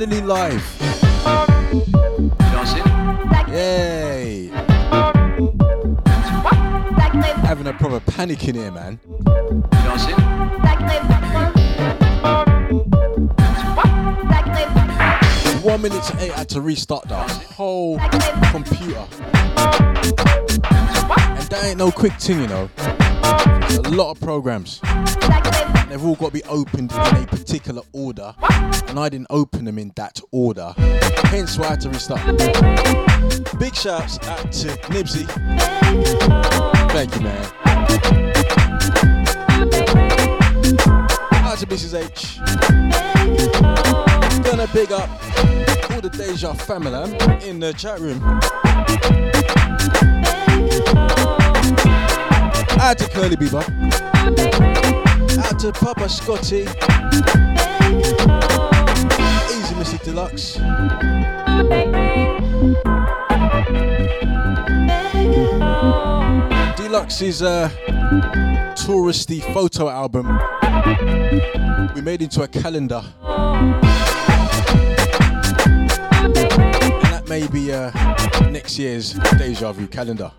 Okay, we're finally live. Yay! Having a proper panic in here, man. One minute to eight, I had to restart the whole computer. And that ain't no quick thing, you know. A lot of programs. They've all got to be opened in a particular order, and I didn't open them in that order. Hence why I had to restart. Big shouts out to Nibsy. Thank you, man. Out to Mrs. H. Gonna big up all the Deja family in the chat room. Out to Curly Bieber. To Papa Scotty. Easy Mr. Deluxe. Deluxe's uh, touristy photo album we made into a calendar. And that may be uh, next year's Deja Vu calendar.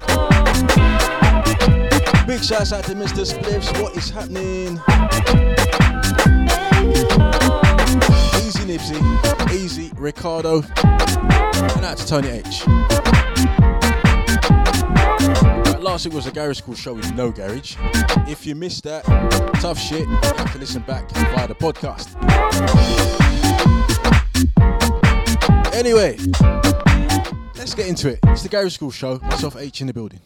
Big shouts out to Mr. Spliffs. What is happening? Easy Nipsey, Easy Ricardo, and out to Tony H. Last week was a garage school show with no garage. If you missed that, tough shit. You have to listen back via the podcast. Anyway, let's get into it. It's the garage school show. Myself H in the building.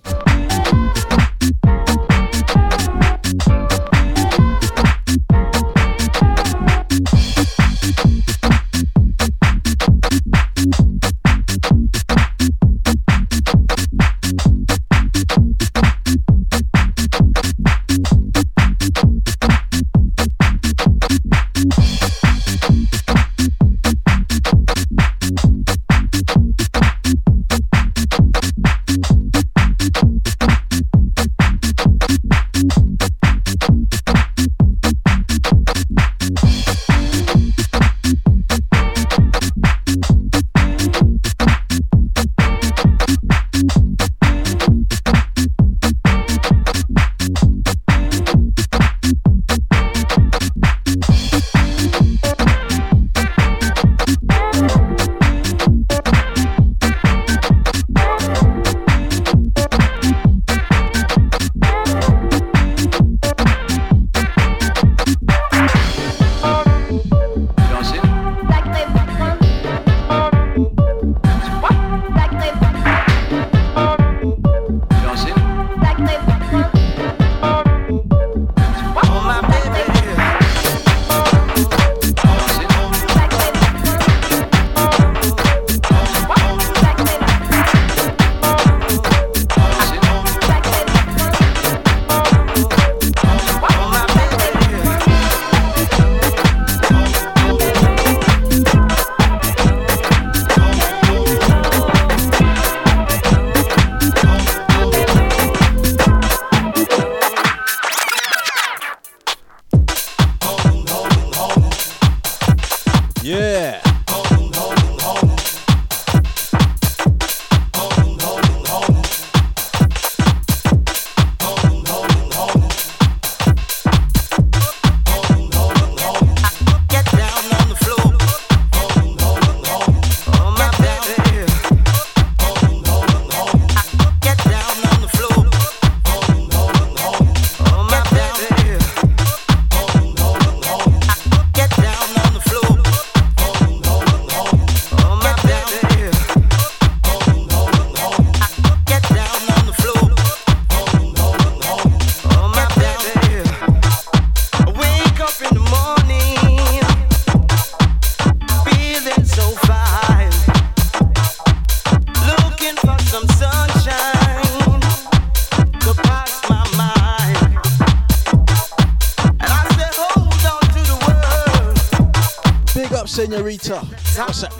What's happening?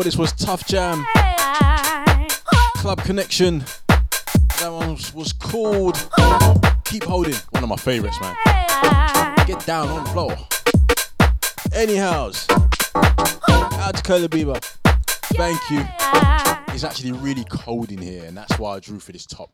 Before this was Tuff Jam. Club Connection. That one was, called Keep Holding. One of my favorites, man. Get down on the floor. Anyhows, out to Curly Bieber. Thank you. It's actually really cold in here, and that's why I drew for this top.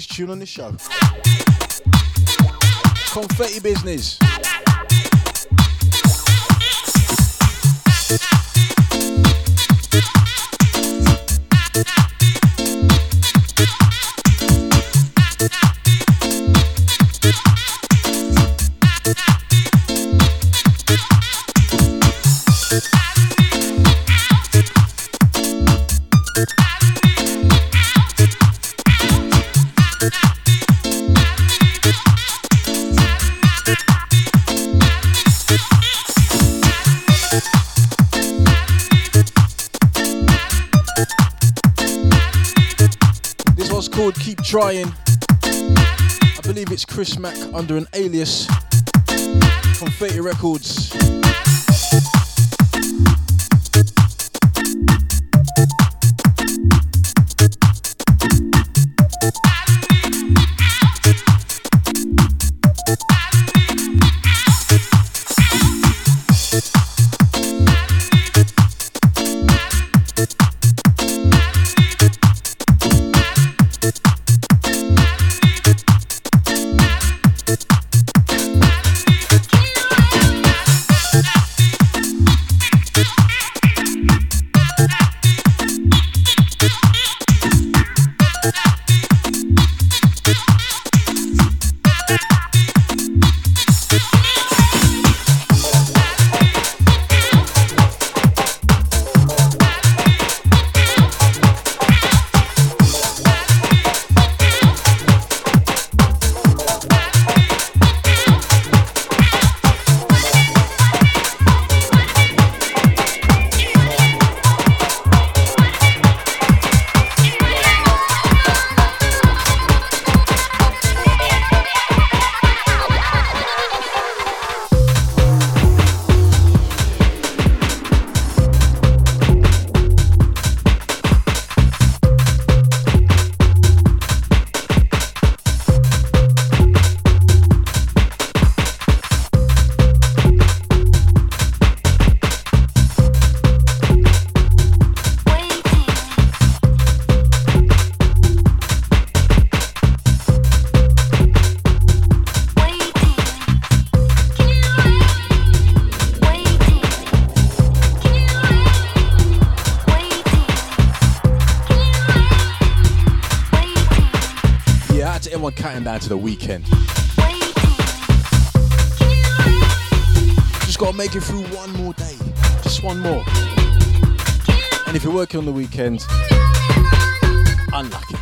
This tune on the show. Confetti business. Trying. I believe it's Chris Mack under an alias from Fate Records. The weekend. Just gotta make it through one more day. Just one more. And if you're working on the weekend, unlucky.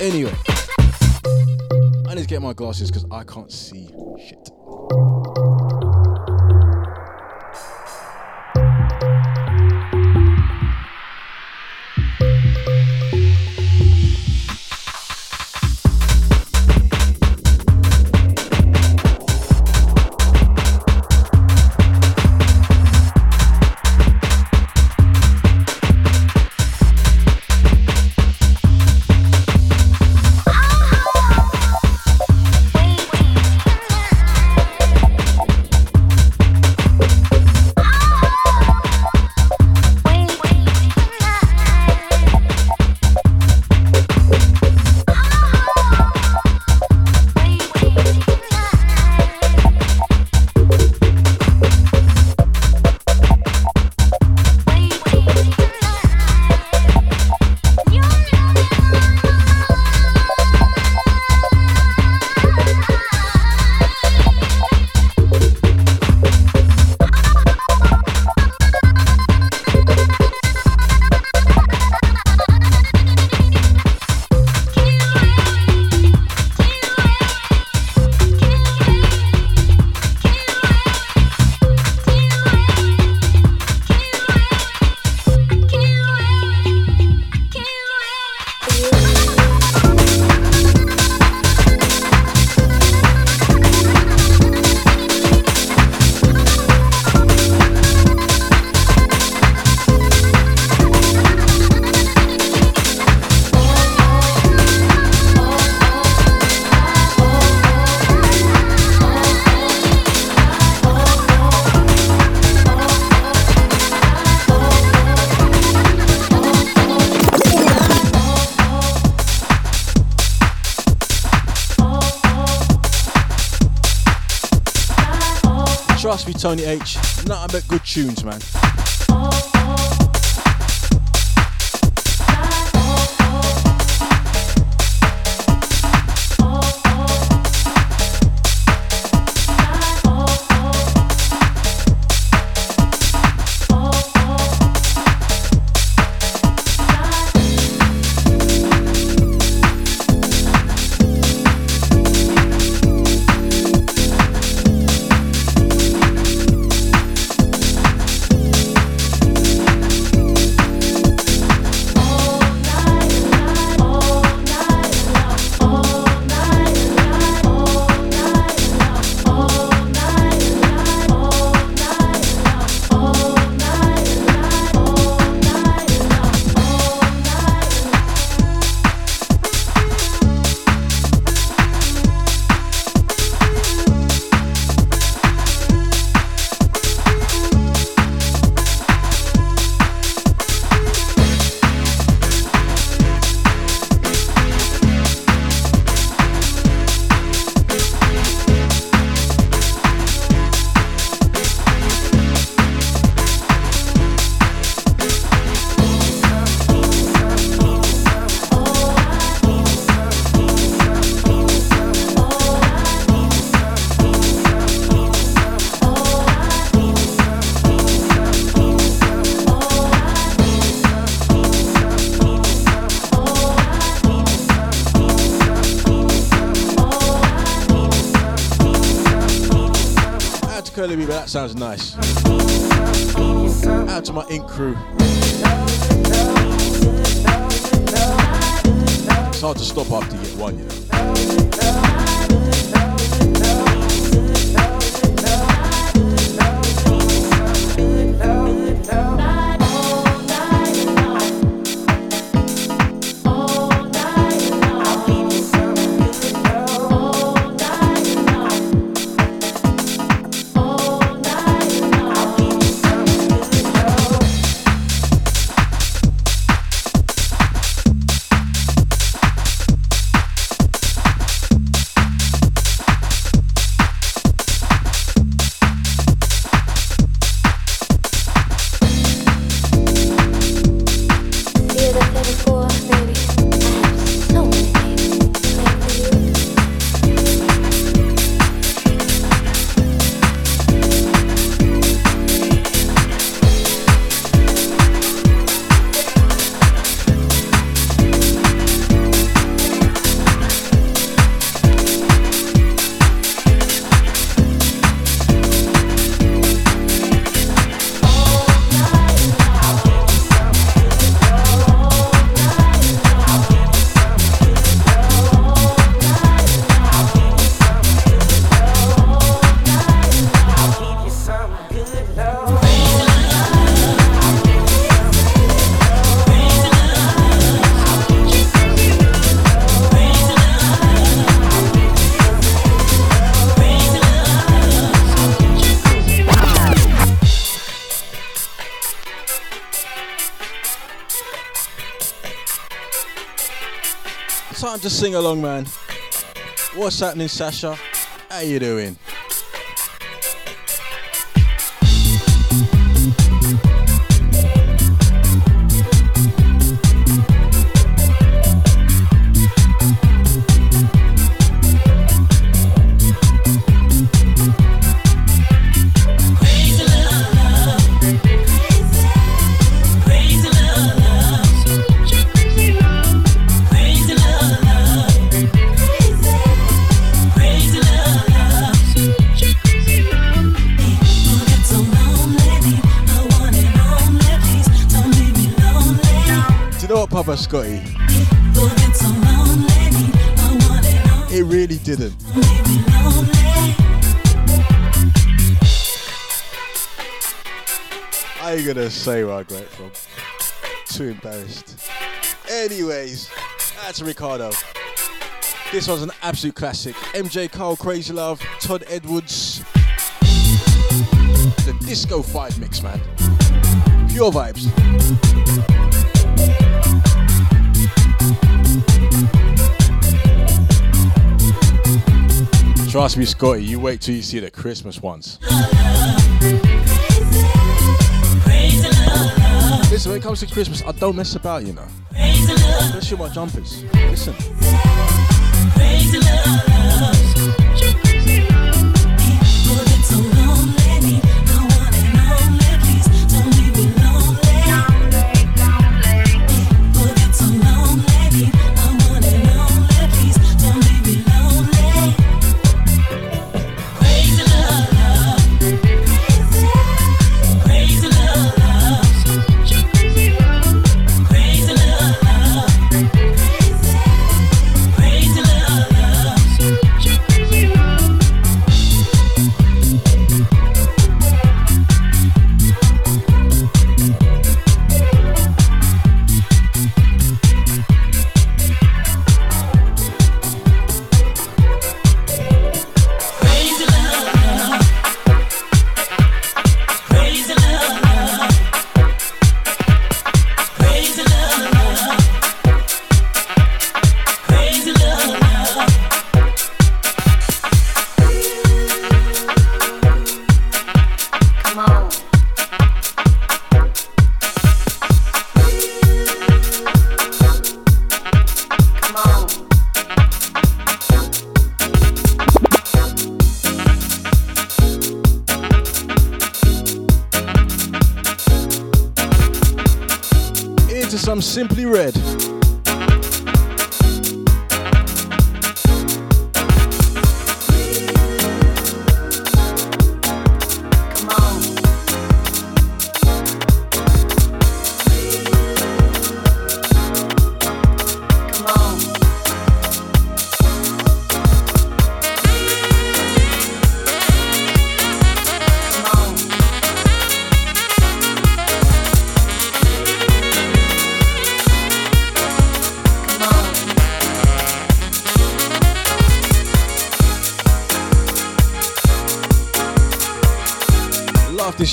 Anyway, I need to get my glasses because I can't see shit. Tony H. Nothing but good tunes, man. Sounds nice. Out to my ink crew. It's hard to stop after you get one, you know. Time to sing along, man. What's happening, Sasha? How you doing? Scotty. It really didn't. I ain't gonna say where I got it from. Too embarrassed. Anyways, that's Ricardo. This was an absolute classic. MJ Cole Crazy Love, Todd Edwards. The Disco 5 mix, man. Pure vibes. Trust me, Scotty, you wait till you see the Christmas ones. Listen, when it comes to Christmas, I don't mess about, you know. Especially my jumpers. Listen.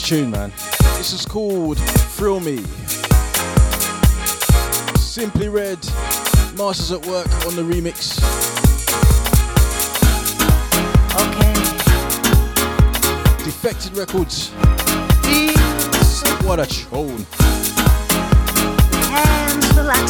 Tune, man. This is called Thrill Me. Simply Red, Masters at Work on the remix. Okay. Defected Records. What a tune. Hands like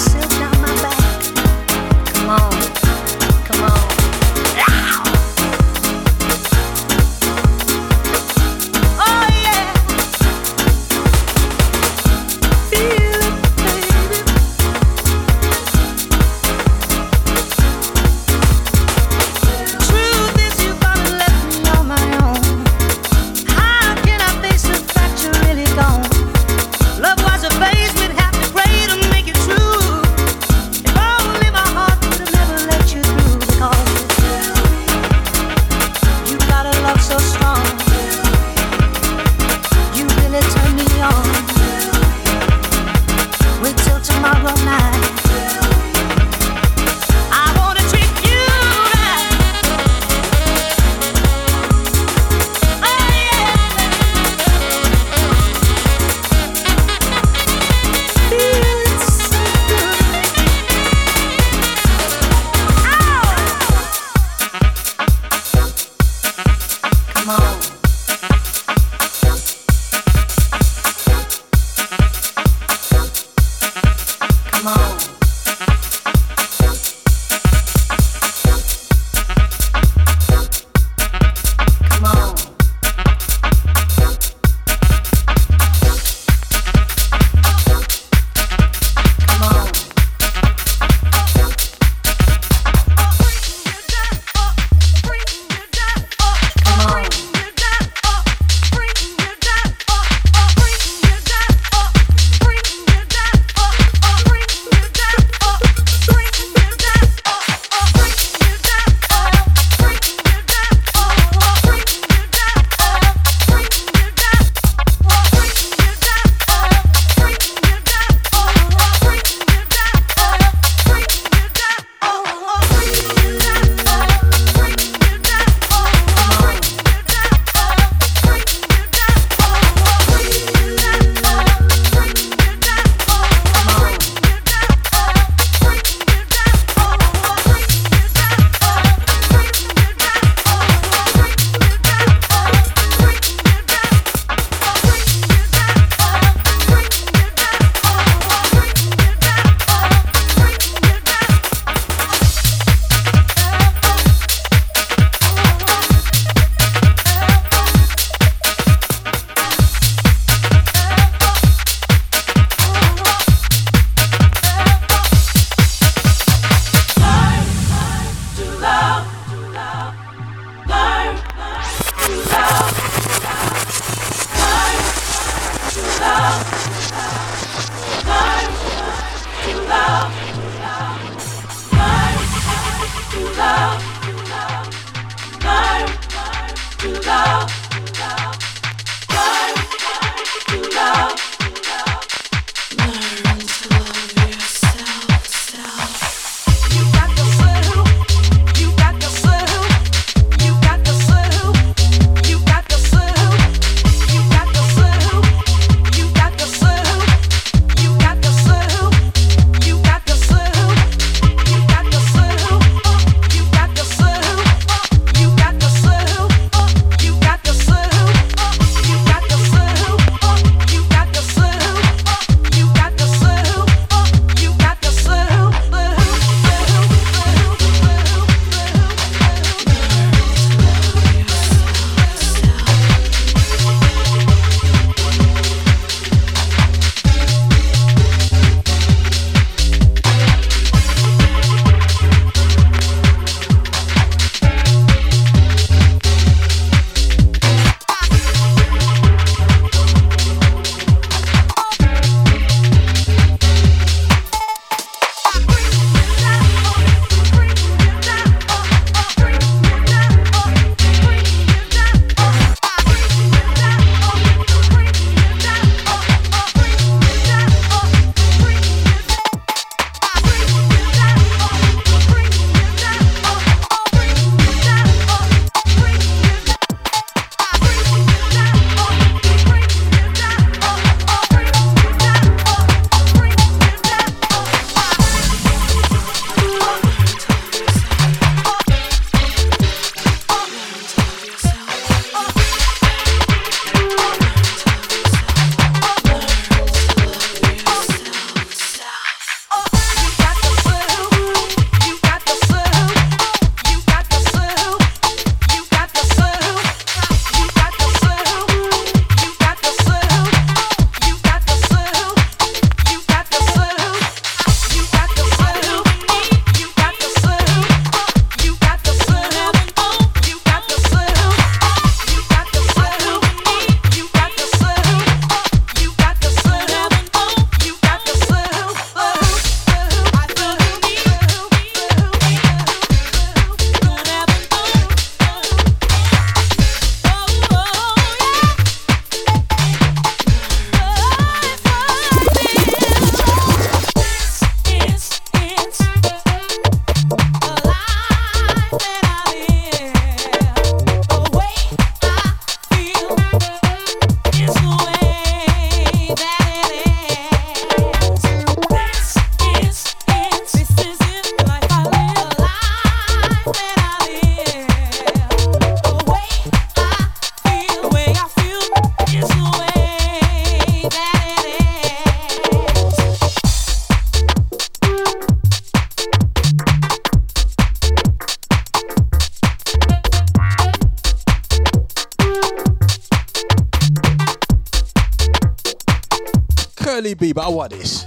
Want this.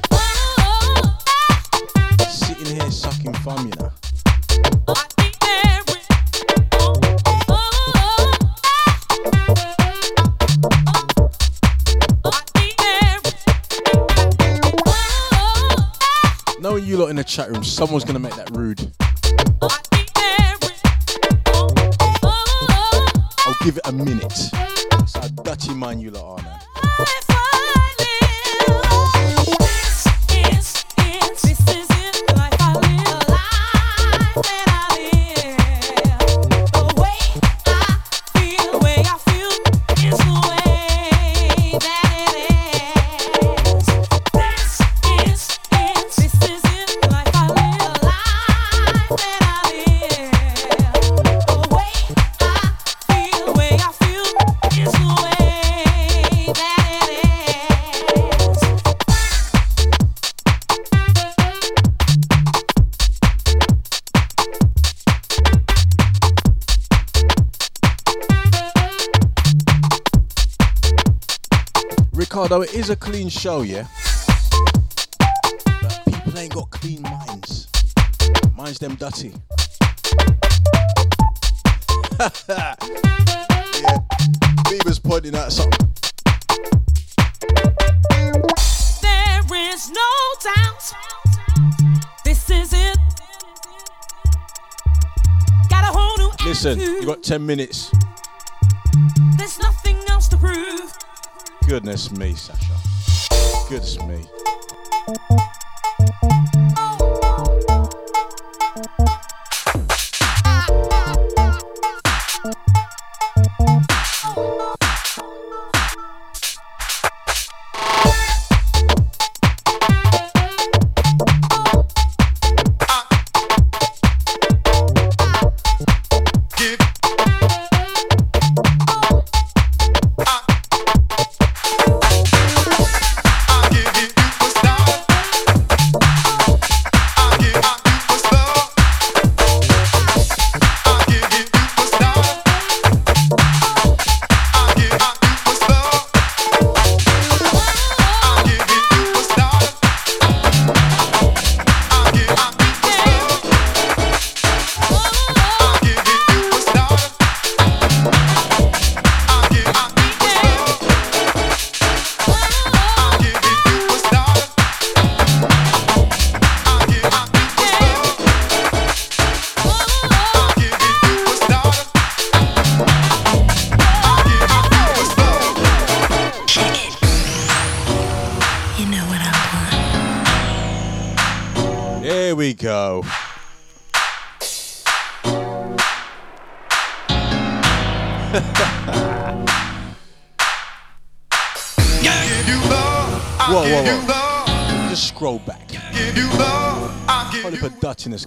Sitting here sucking thumb, you know. Knowing you lot in the chat room, someone's gonna make clean show, yeah? But people ain't got clean minds. Mine's them dirty. yeah, Bieber's pointing out something. There is no doubt. This is it. Got a whole new Listen, you got 10 minutes. There's nothing else to prove. Goodness me, Sasha. Goodness me.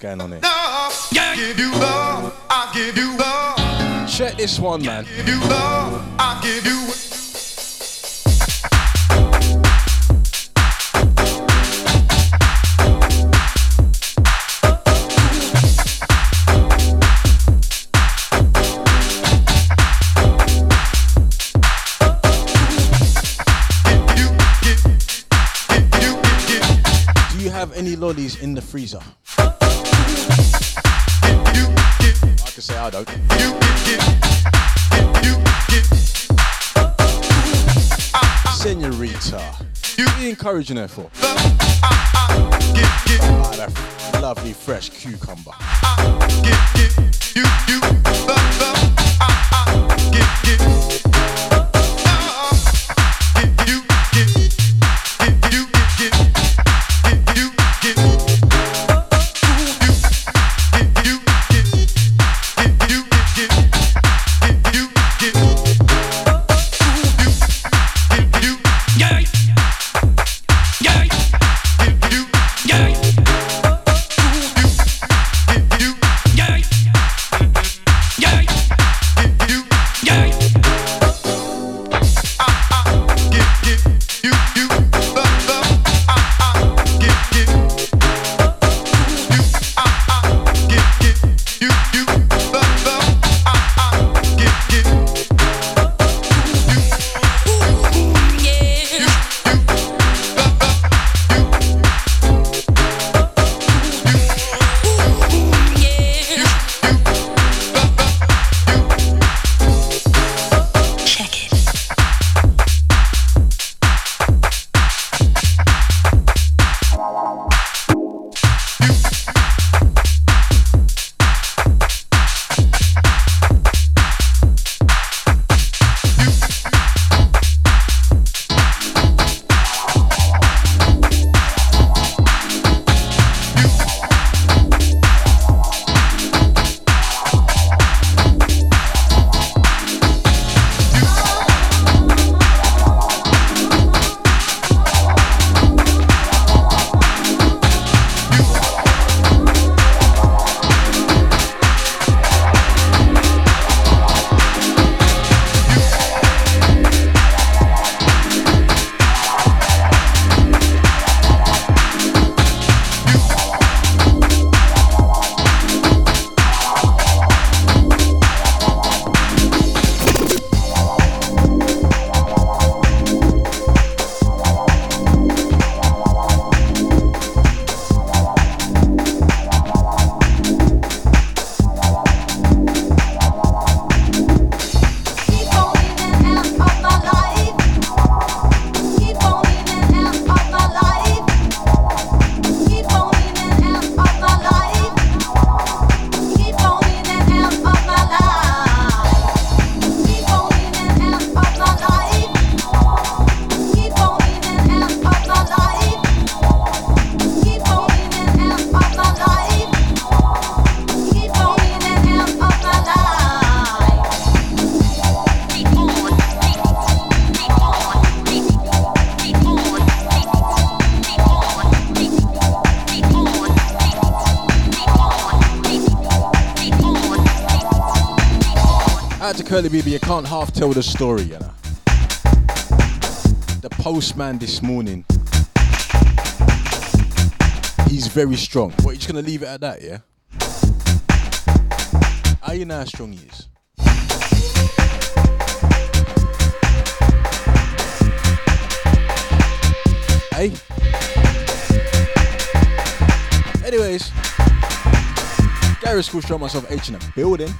Going on here. Check this one, man. What are you encouraging her for? Ah, ah, ah, ah. that lovely fresh cucumber. To Curly you can't half tell the story, you know. The postman this morning, he's very strong. What, you just gonna leave it at that, yeah? How you know how strong he is? Hey? Anyways, Garage Skool show myself H in a building.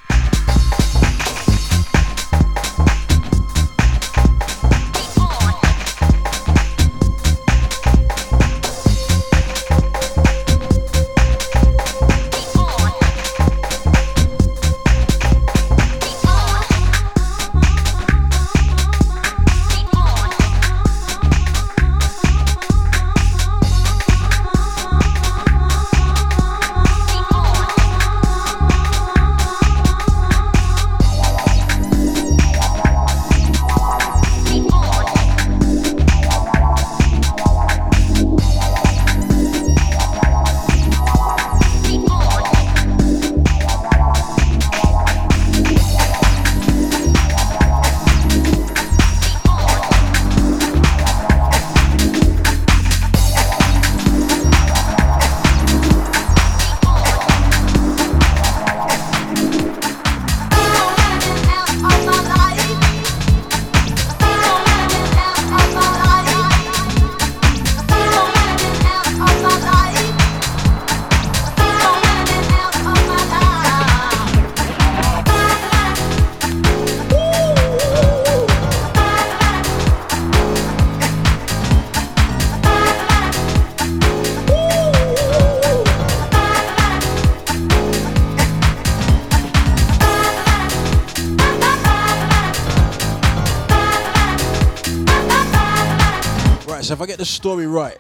Story right,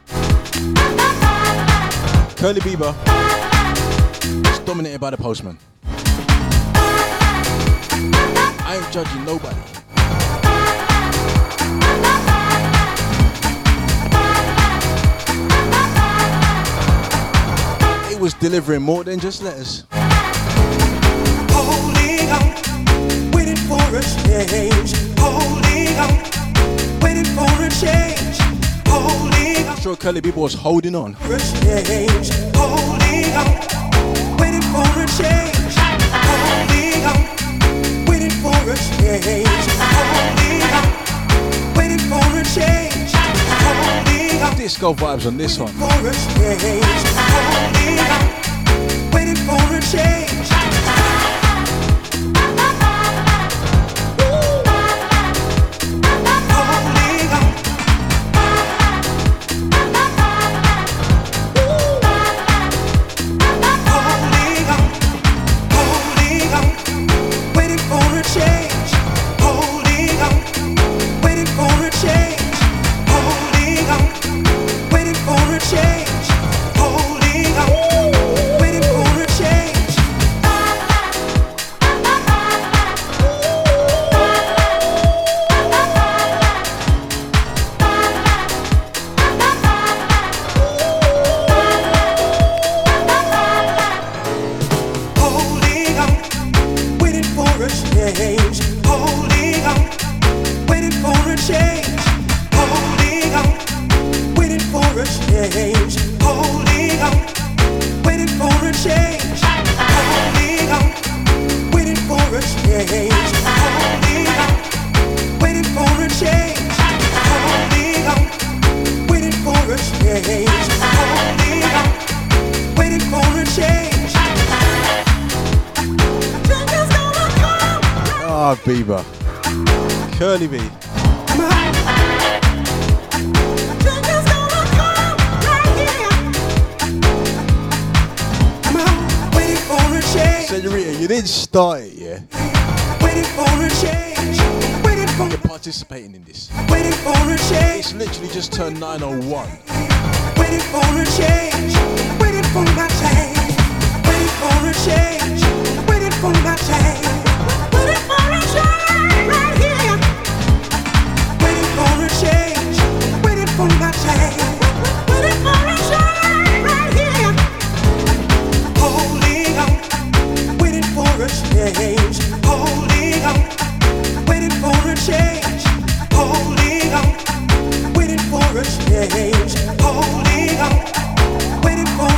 Curly Bieber is dominated by the postman. I ain't judging nobody. It was delivering more than just letters. Holding on, waiting for a change. Holding on, waiting for a change. Holding on sure Curly Bieber was holding on. change. Holding on, waiting for a change. Holding on, waiting for a change. Holding on, waiting for a change. Holding on Disco vibes on this one. for a change. Holding on, waiting for a change. Participating in this. waiting for a change, It's literally just turned 901. waiting for a change, waiting for my change, waiting for a change, waiting for my change, waiting for a change right here, waiting for a change, waiting for my change, waiting for a change right here, holding on, waiting for a change, change. Holding on, waiting for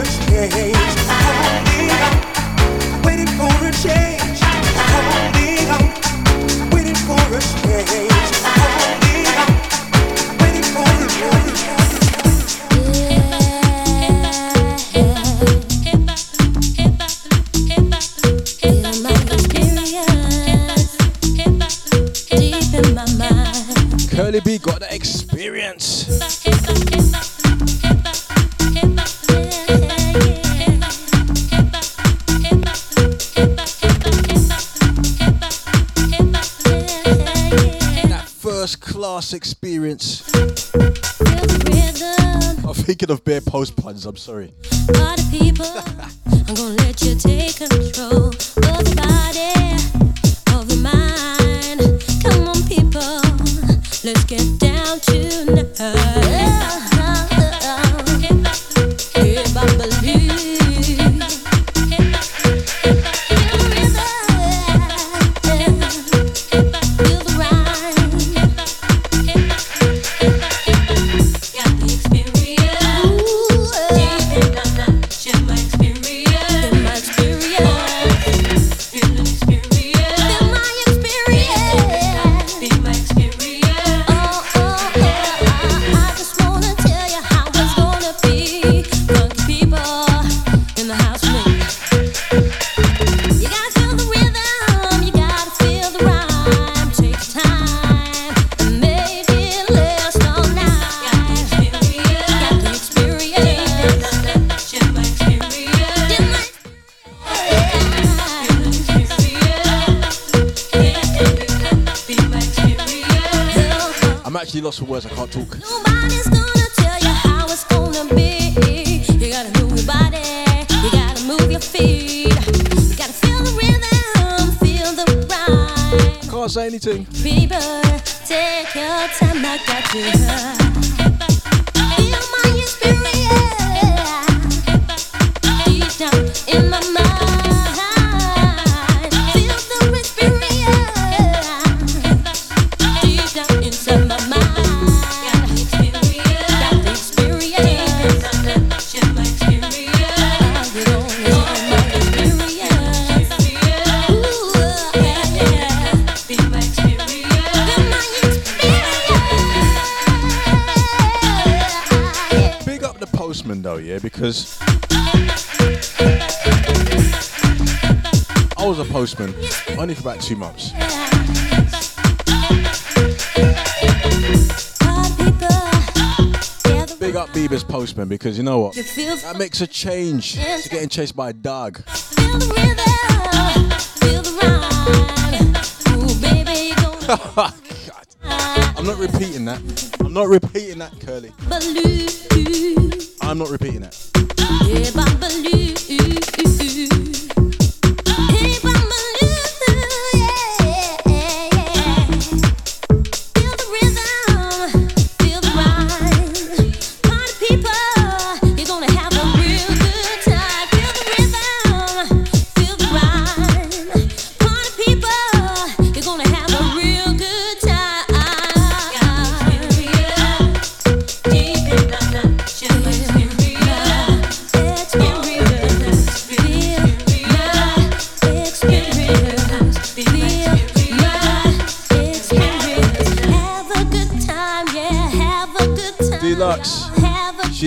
a change. experience. I'm thinking oh, of bare post puns, I'm sorry. I'm gonna let you take control of the body. lost for words. I can't talk. Nobody's gonna tell you how it's gonna be. You gotta move your body. You gotta move your feet. You gotta feel the rhythm, feel the rhyme. Can't say anything. Take your time. I got you. I was a postman, only for about two months. Big up Bieber's postman because you know what? That makes a change to getting chased by a dog. I'm not repeating that. I'm not repeating that, Curly. I'm not repeating that. Never believe. Euh, euh, euh.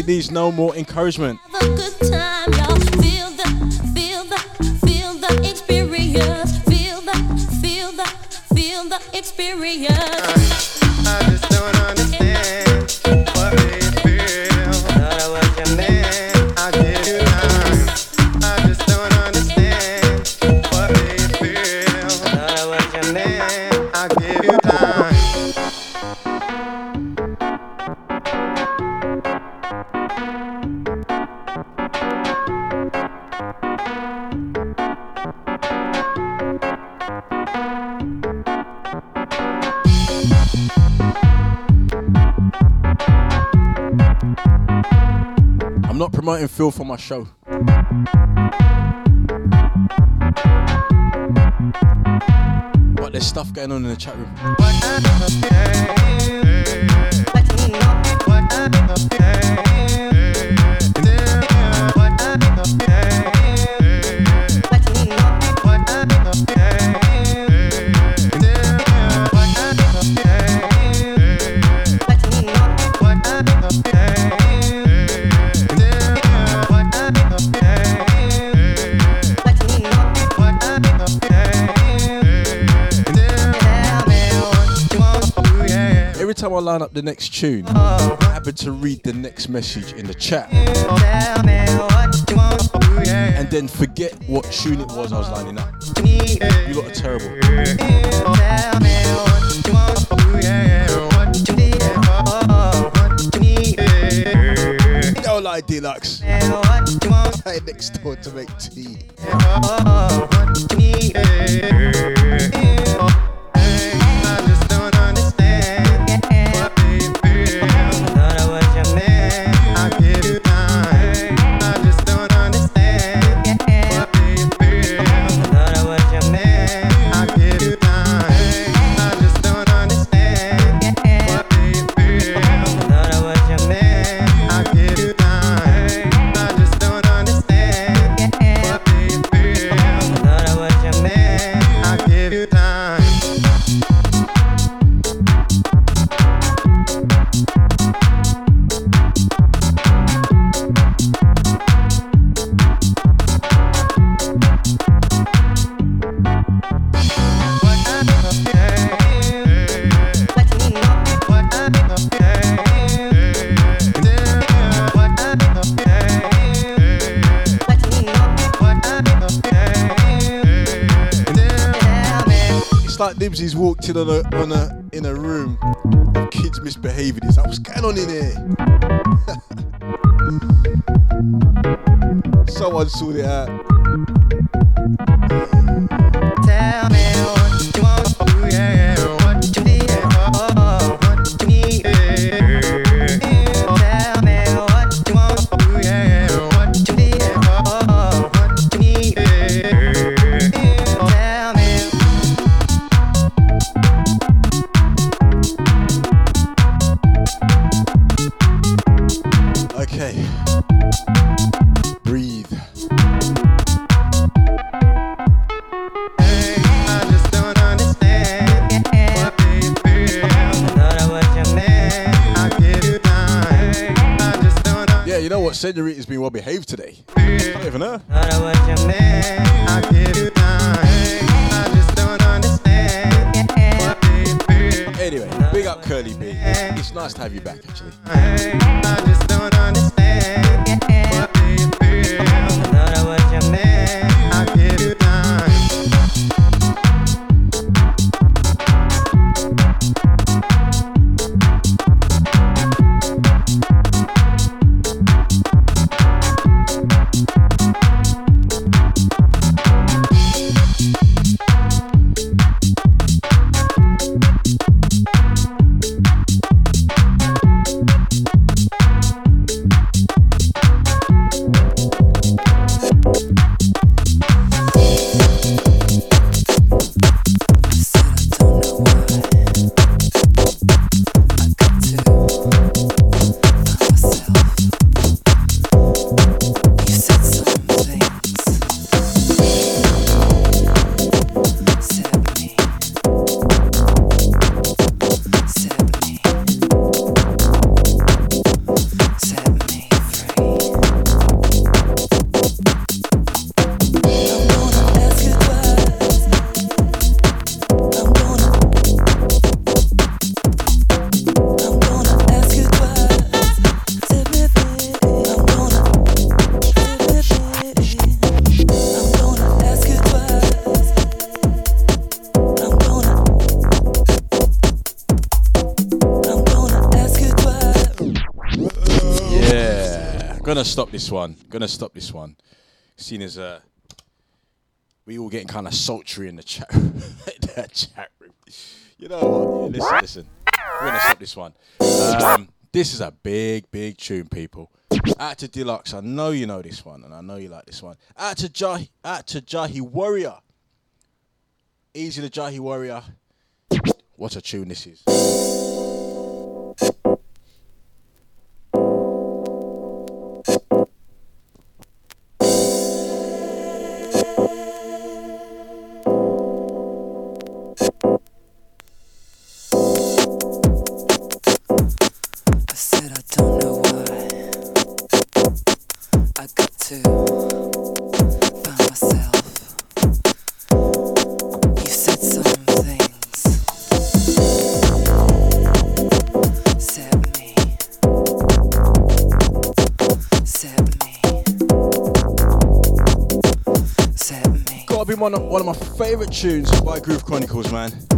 needs no more encouragement. show. But there's stuff going on in the chat room. The next tune, I happen to read the next message in the chat and then forget what tune it was I was lining up. You lot are terrible. Don't lie, Deluxe. Hey, next door to make tea. Like Nibsy's walked in on a on a in a room of kids misbehaving. He's like, what's going on in here? Someone sort it out. Senorita's been well behaved today. Not even her. I was your man. I give you time. I just don't understand what they feel. Anyway, big up Curly B. It's nice to have you back, actually. this one. Gonna stop this one. Seen as uh, we all getting kind of sultry in the chat chat room. You know what? Yeah, listen, listen. We're gonna stop this one. Um, this is a big, big tune, people. Out to Deluxe, I know you know this one, and I know you like this one. Out to Jahi, out to Jahi Warrior. Easy the Jahi Warrior. What a tune this is. one of, one of my favorite tunes by Groove Chronicles, man.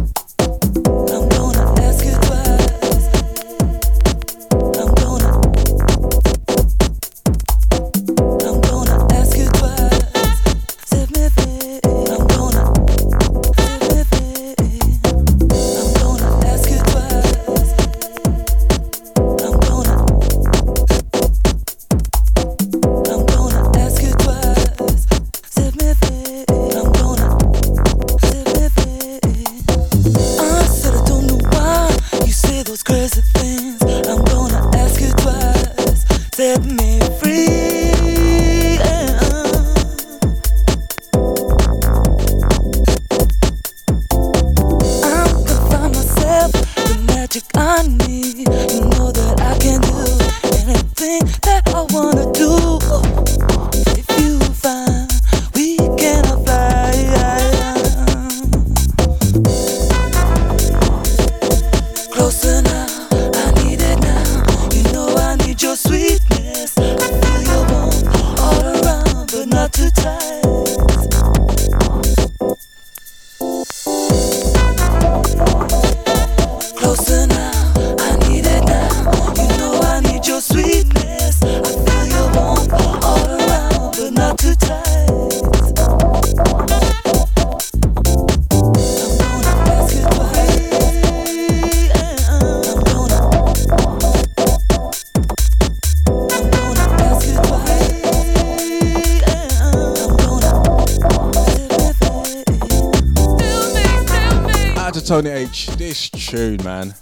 tune, man.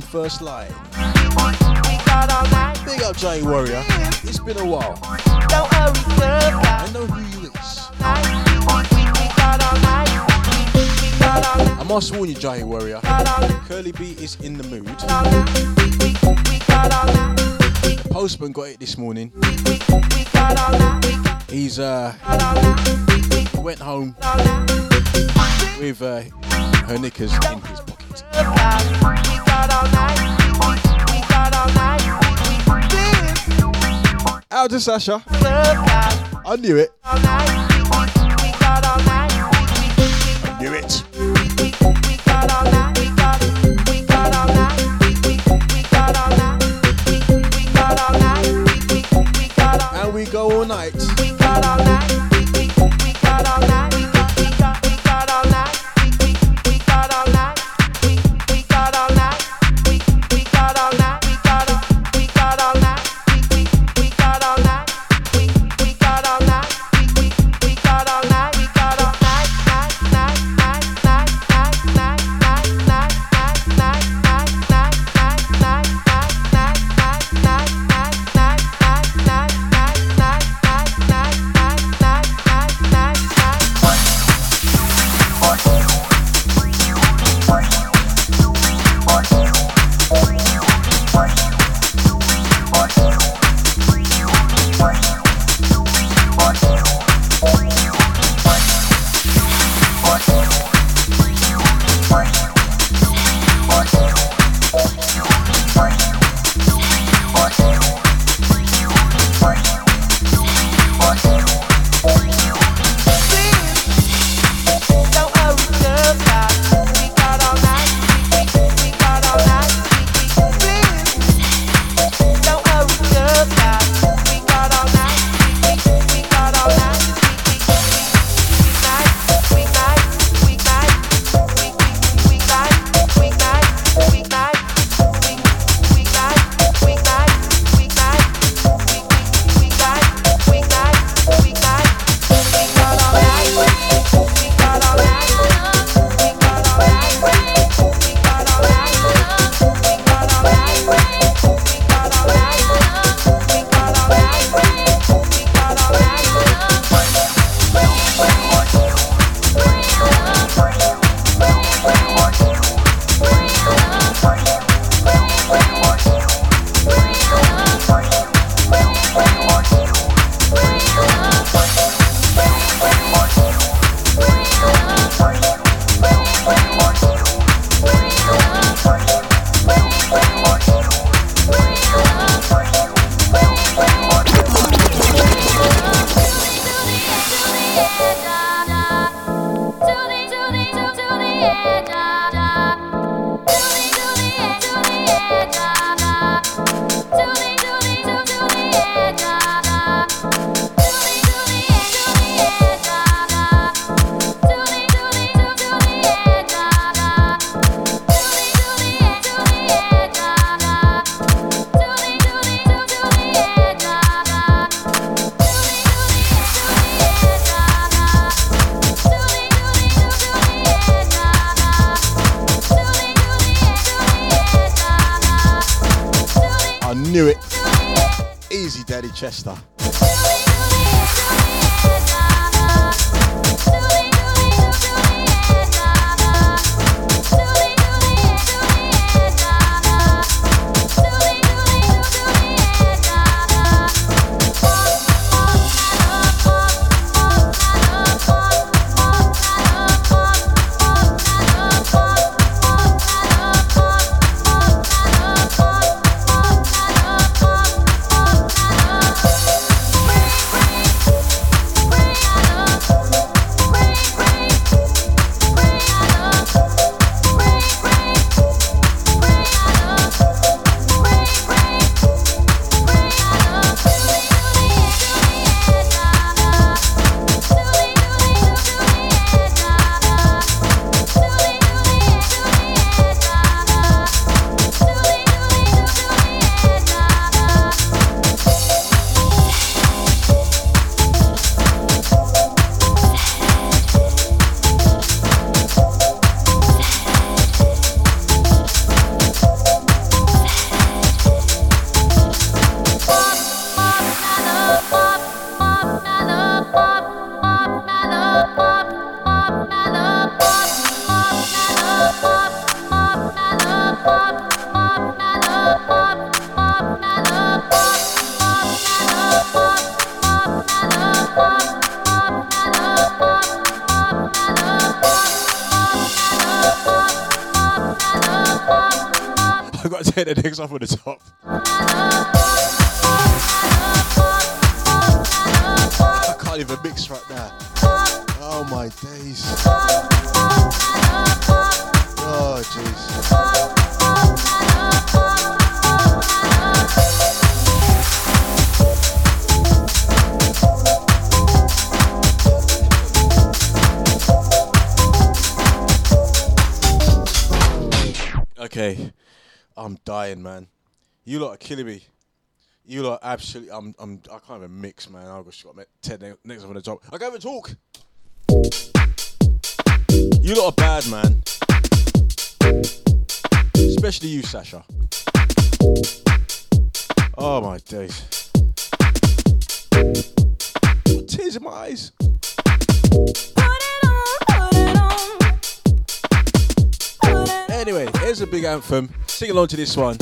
First line. Big up Jay Warrior. It's been a while. I know who you is. I must warn you, Jay Warrior. Curly B is in the mood. The postman got it this morning. He's uh went home with uh, her knickers in his out to Sasha. I knew it. I got to take the next off on the top. I can't even mix right now. Oh my days. Oh jeez. Okay, I'm dying, man. You lot are killing me. You lot absolutely. I'm. I'm. I can't even mix, man. I've got my Ted next up on the top. I can't even talk. You lot are bad, man. Especially you, Sasha. Oh my days. Tears in my eyes. Anyway, here's a big anthem. Sing along to this one.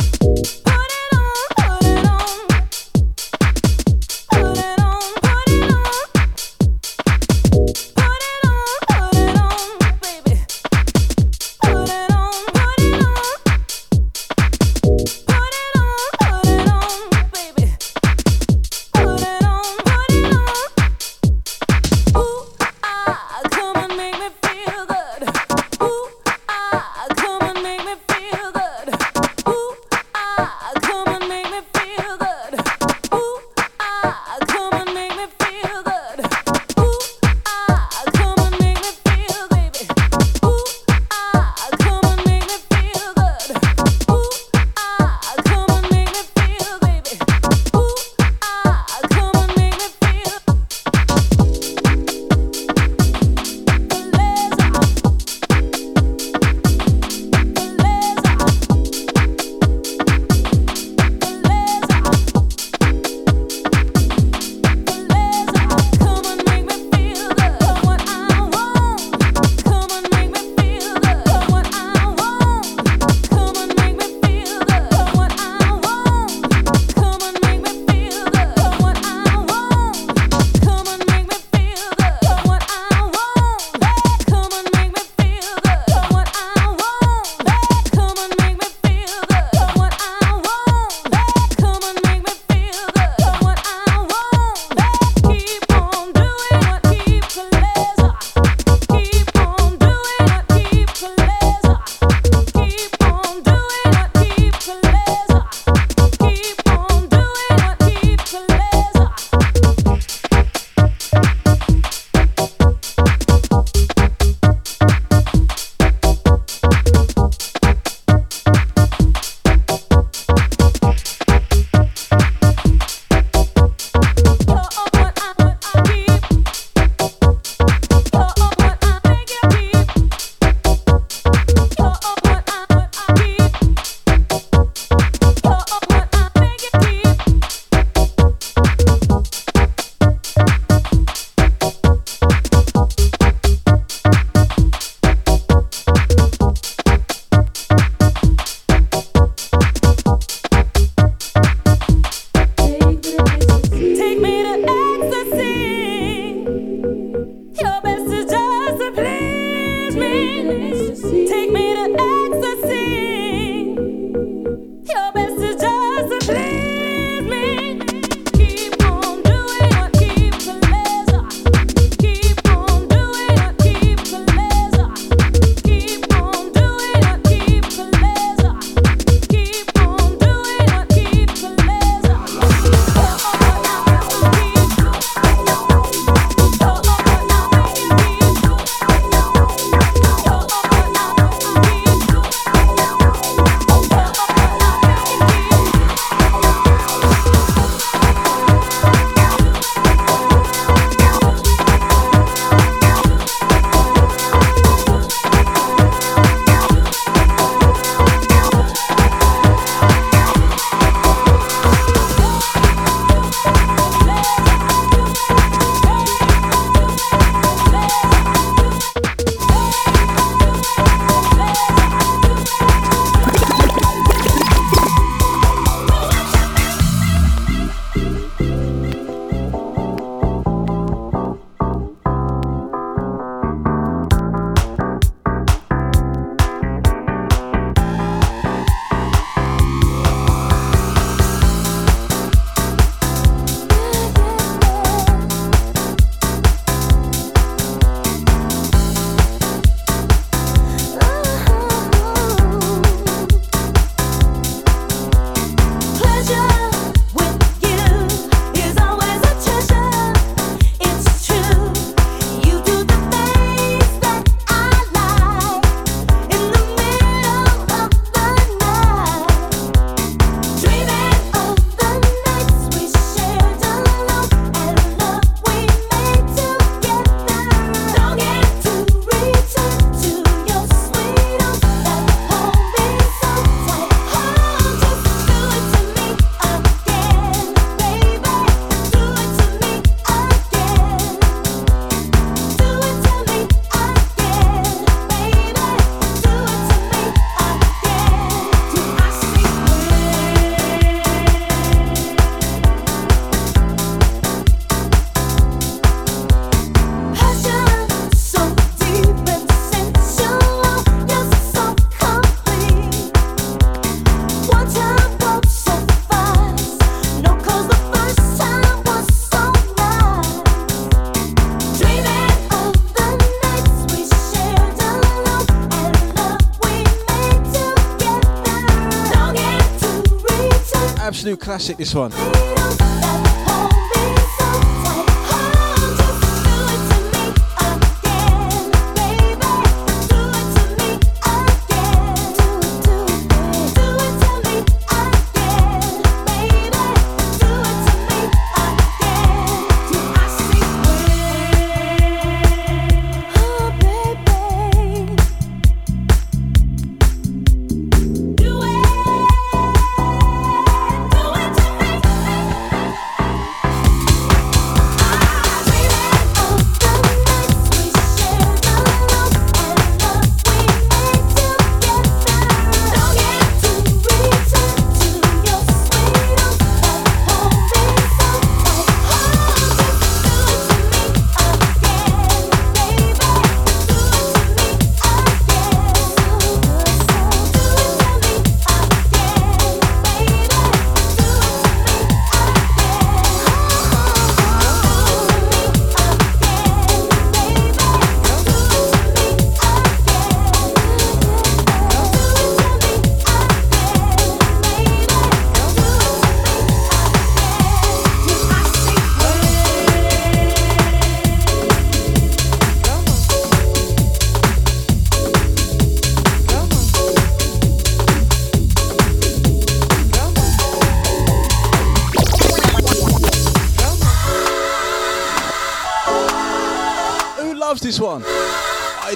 Absolute classic, this one.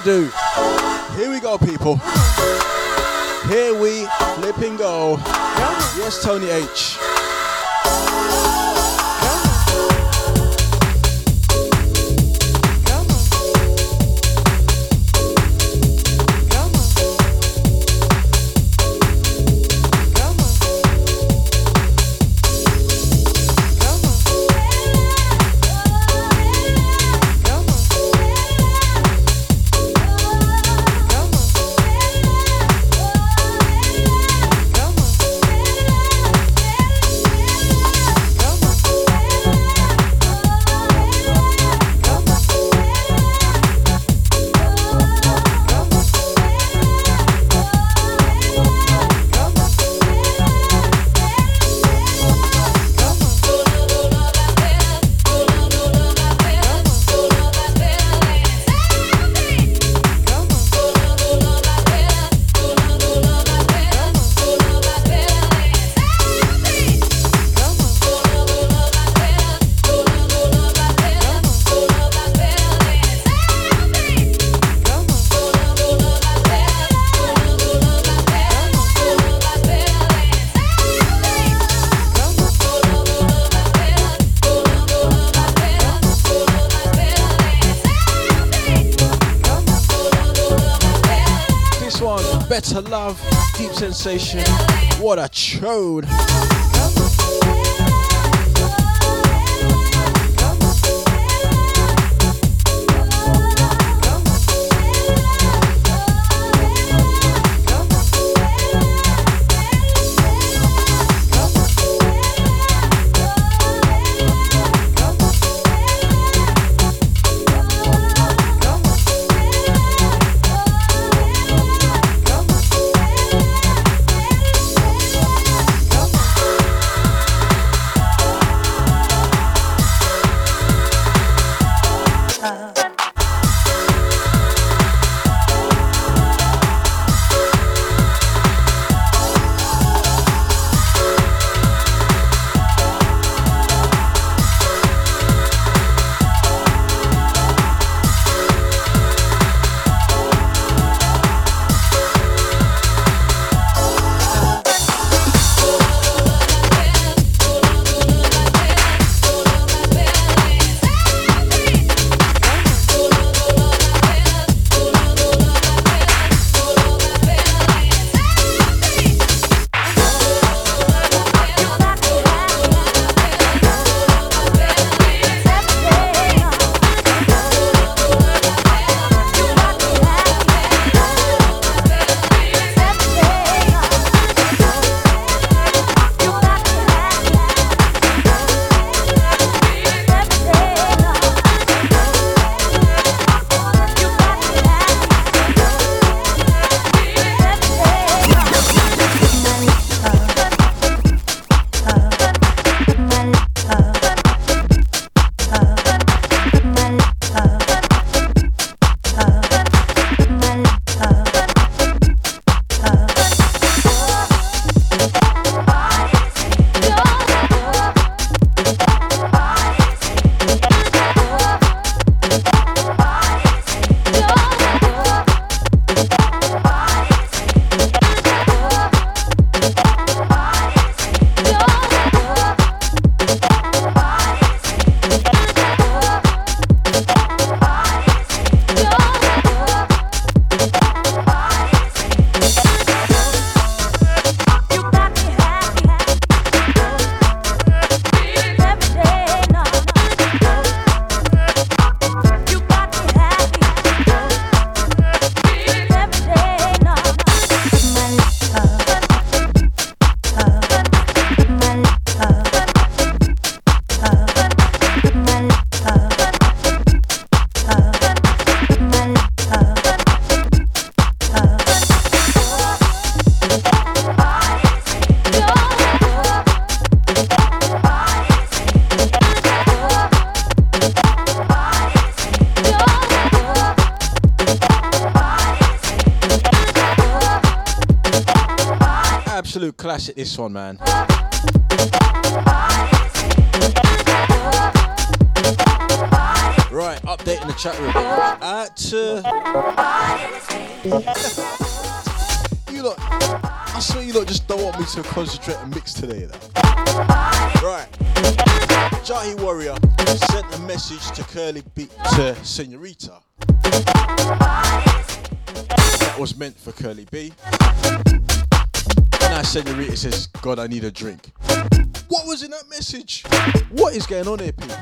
Do. Here we go, people. Here we flip and go. Yes, Tony H. Better Love, Deep Sensation. What a chode. This one, man. Right, update in the chat room. At uh, you lot, I swear you lot just don't want me to concentrate and mix today. Though. Right, Jahi Warrior sent a message to Curly B to Senorita. That was meant for Curly B. Now Senorita says, God, I need a drink. What was in that message? What is going on here, people?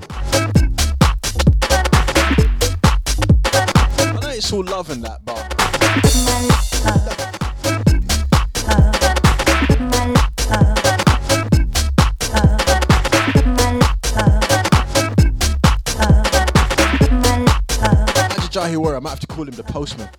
I know it's all love and that, but imagine Jahi Warrior, I might have to call him the postman.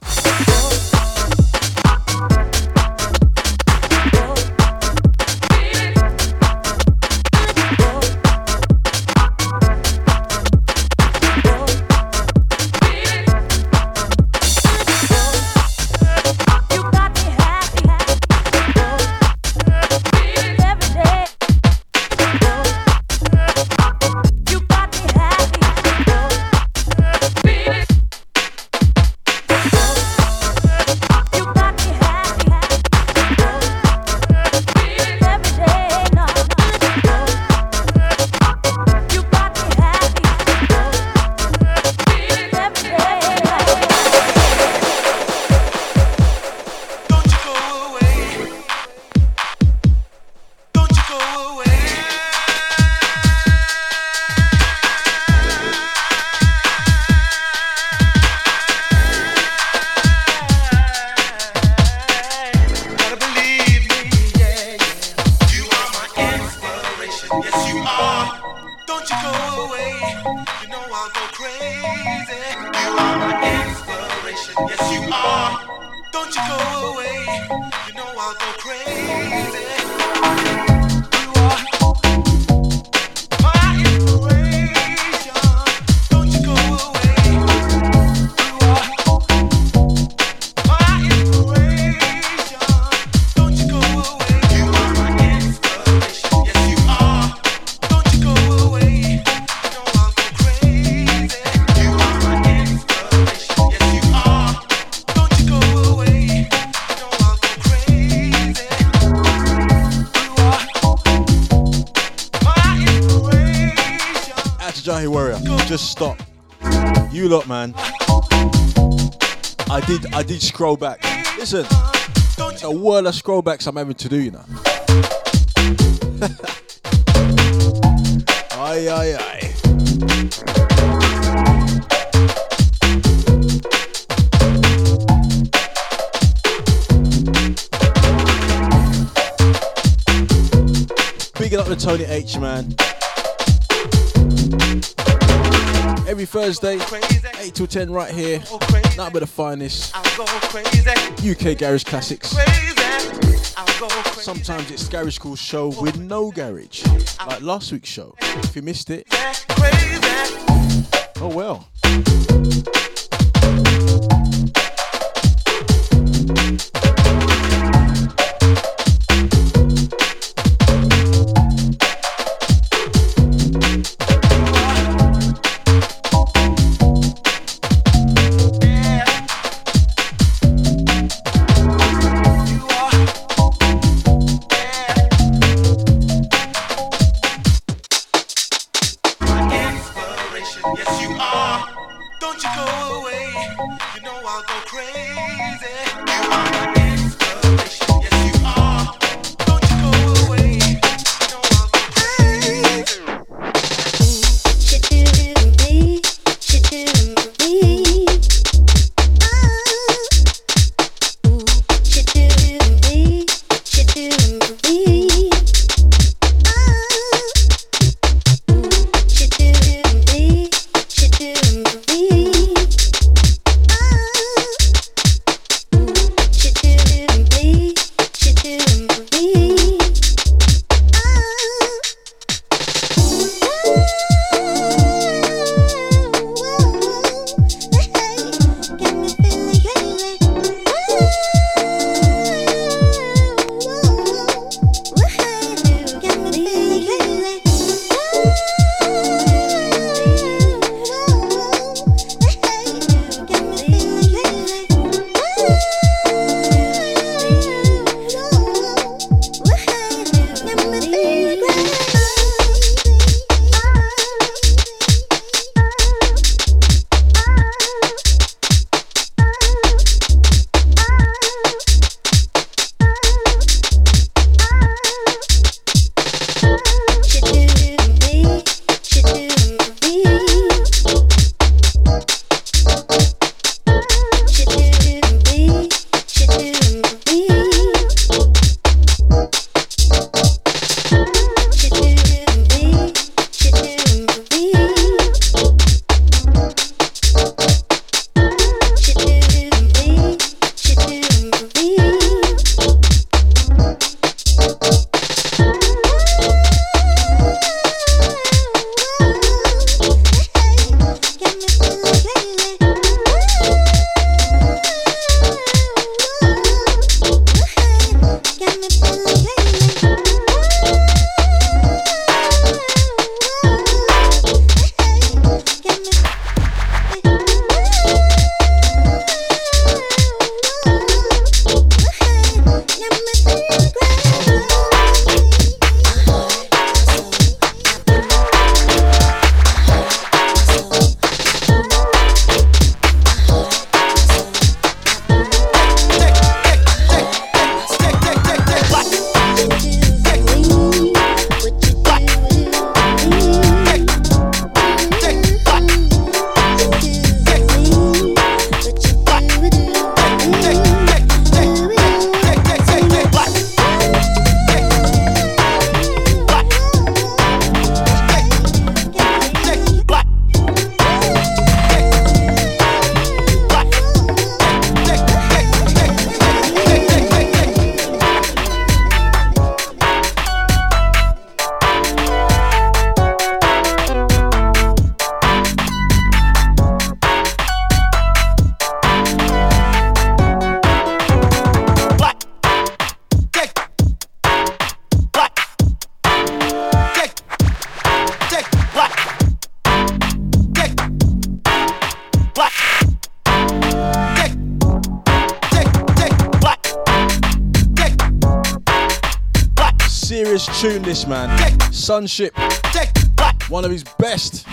Did, scroll back. Listen, Don't a world of scroll backs I'm having to do, you know. aye, aye, aye. Big it up to Tony H, man. Every Thursday, 8 till 10 right here. Nothing but the finest. UK garage classics. Sometimes it's Garage Skool show with no garage, like last week's show. If you missed it, oh well. Tune, this man. Sunship. One of his best.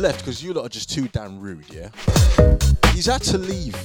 Left because you lot are just too damn rude, yeah? He's had to leave.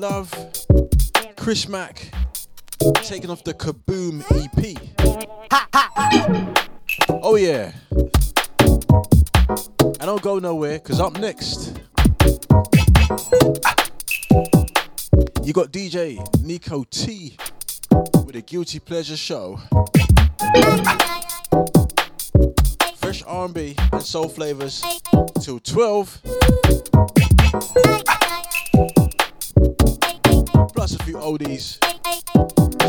Love. Chris Mack. Taking off the Kaboom EP. Oh, yeah. And don't go nowhere, because up next, you got DJ Nico T with a Guilty Pleasure show. Fresh R&B and soul flavors till 12. Plus a few oldies.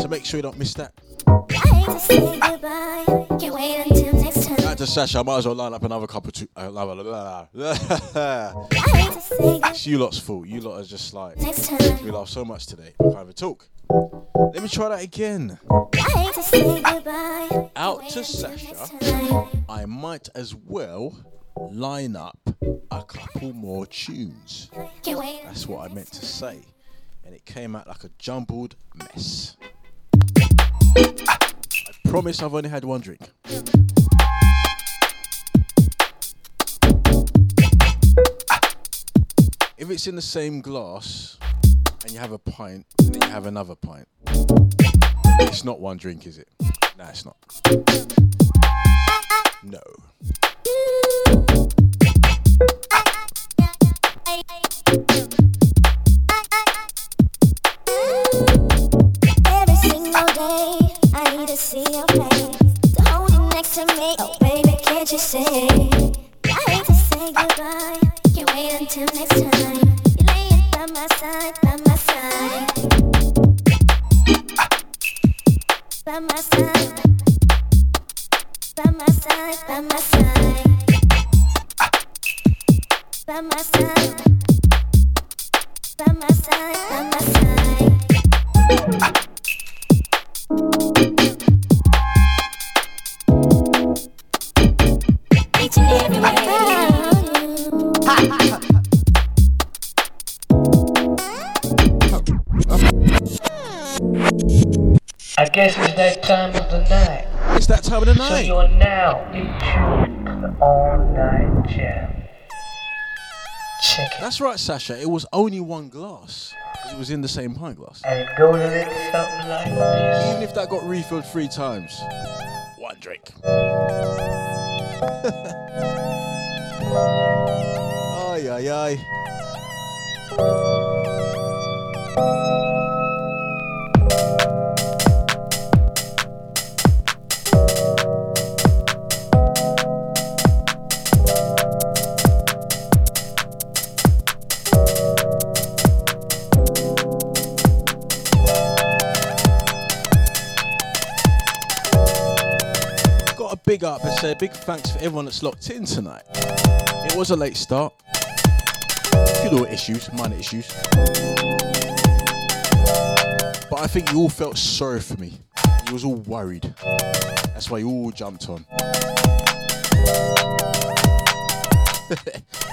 So make sure you don't miss that. I hate to. Out Sasha, I might as well line up another couple to. Uh, to say goodbye it's you lot's fault. You lot are just like. We laugh so much today. I can't talk. Let me try that again. To. Out to Sasha. I might as well line up a couple more tunes. That's what I meant to say. And it came out like a jumbled mess. I promise I've only had one drink. If it's in the same glass and you have a pint and then you have another pint, it's not one drink, is it? Nah, it's not. No. To see your face. Hold you next to me, oh baby, can't you see? I hate to say goodbye, can't wait until next time. You lay it by my side, by my side, by my side, by my side, by my side, by my side, by my side, by my side. Each and every way. I guess it's that time of the night. It's that time of the night. So you're now in tune to the all night jam. Check it. That's right, Sasha. It was only one glass. It was in the same pint glass. And it goes a little something like this. Even if that got refilled three times, one drink. ai, ai, ai. Big up and say big thanks for everyone that's locked in tonight. It was a late start. Few little issues, minor issues. But I think you all felt sorry for me. You was all worried. That's why you all jumped on.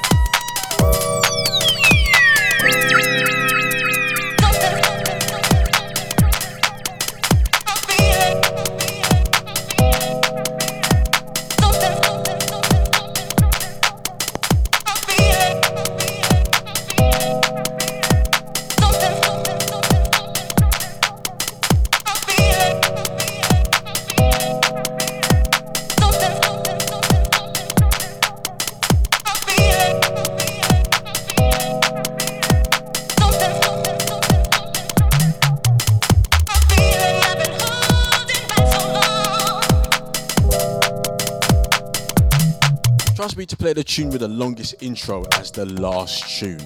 to play the tune with the longest intro as the last tune.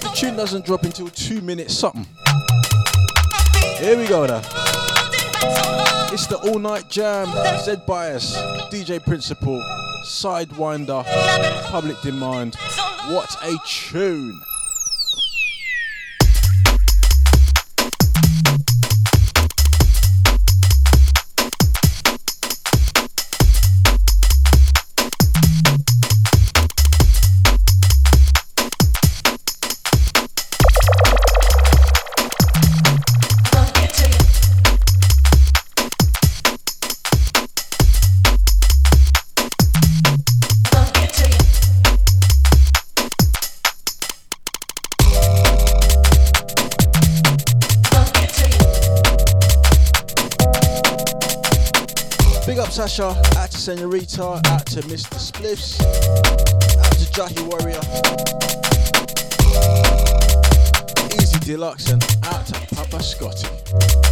The tune doesn't drop until two minutes something. Here we go now. It's the all night jam, Zed Bias, DJ Principal, Sidewinder, Public Demand. What a tune! Sasha, out to Senorita, out to Mr. Spliffs, out to Jahi Warrior, Easy Deluxe, and out to Papa Scotty.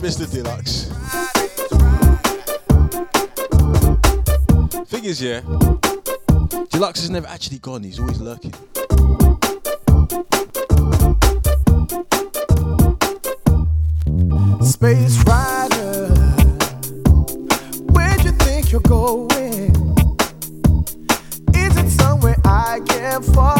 Mr. Deluxe. Thing is, yeah, Deluxe has never actually gone, he's always lurking. Space rider, where'd you think you're going? Is it somewhere I can follow?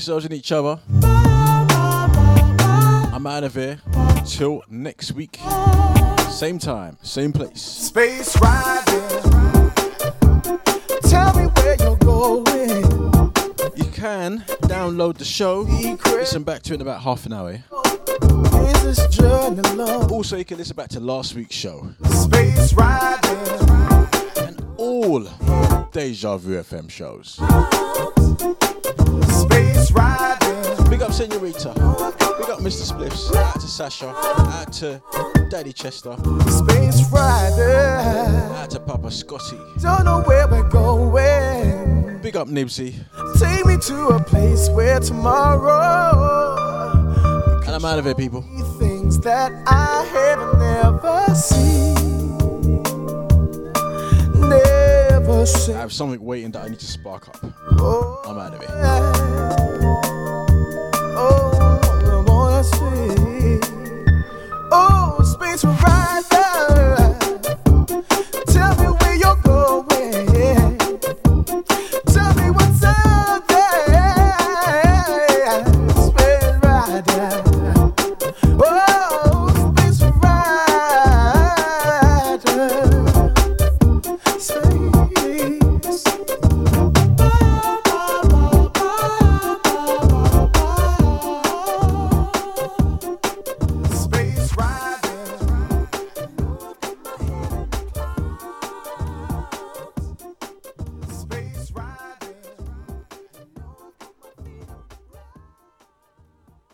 Yourselves and each other. I'm out of here. Till next week. Same time, same place. Space riding. Tell me where you're going. You can download the show. Listen back to it in about half an hour. Is this journey long? Also, you can listen back to last week's show. Space riding. And all Deja Vu FM shows. Big up Senorita. Big up Mr. Spliffs. Out to Sasha. Out to Daddy Chester. Space riding. Out to Papa Scotty. Don't know where we're going. Big up Nibsy. Take me to a place where tomorrow And I'm out of here, people. things that I have never seen. Never I have something waiting that I need to spark up. Oh, I'm out of here.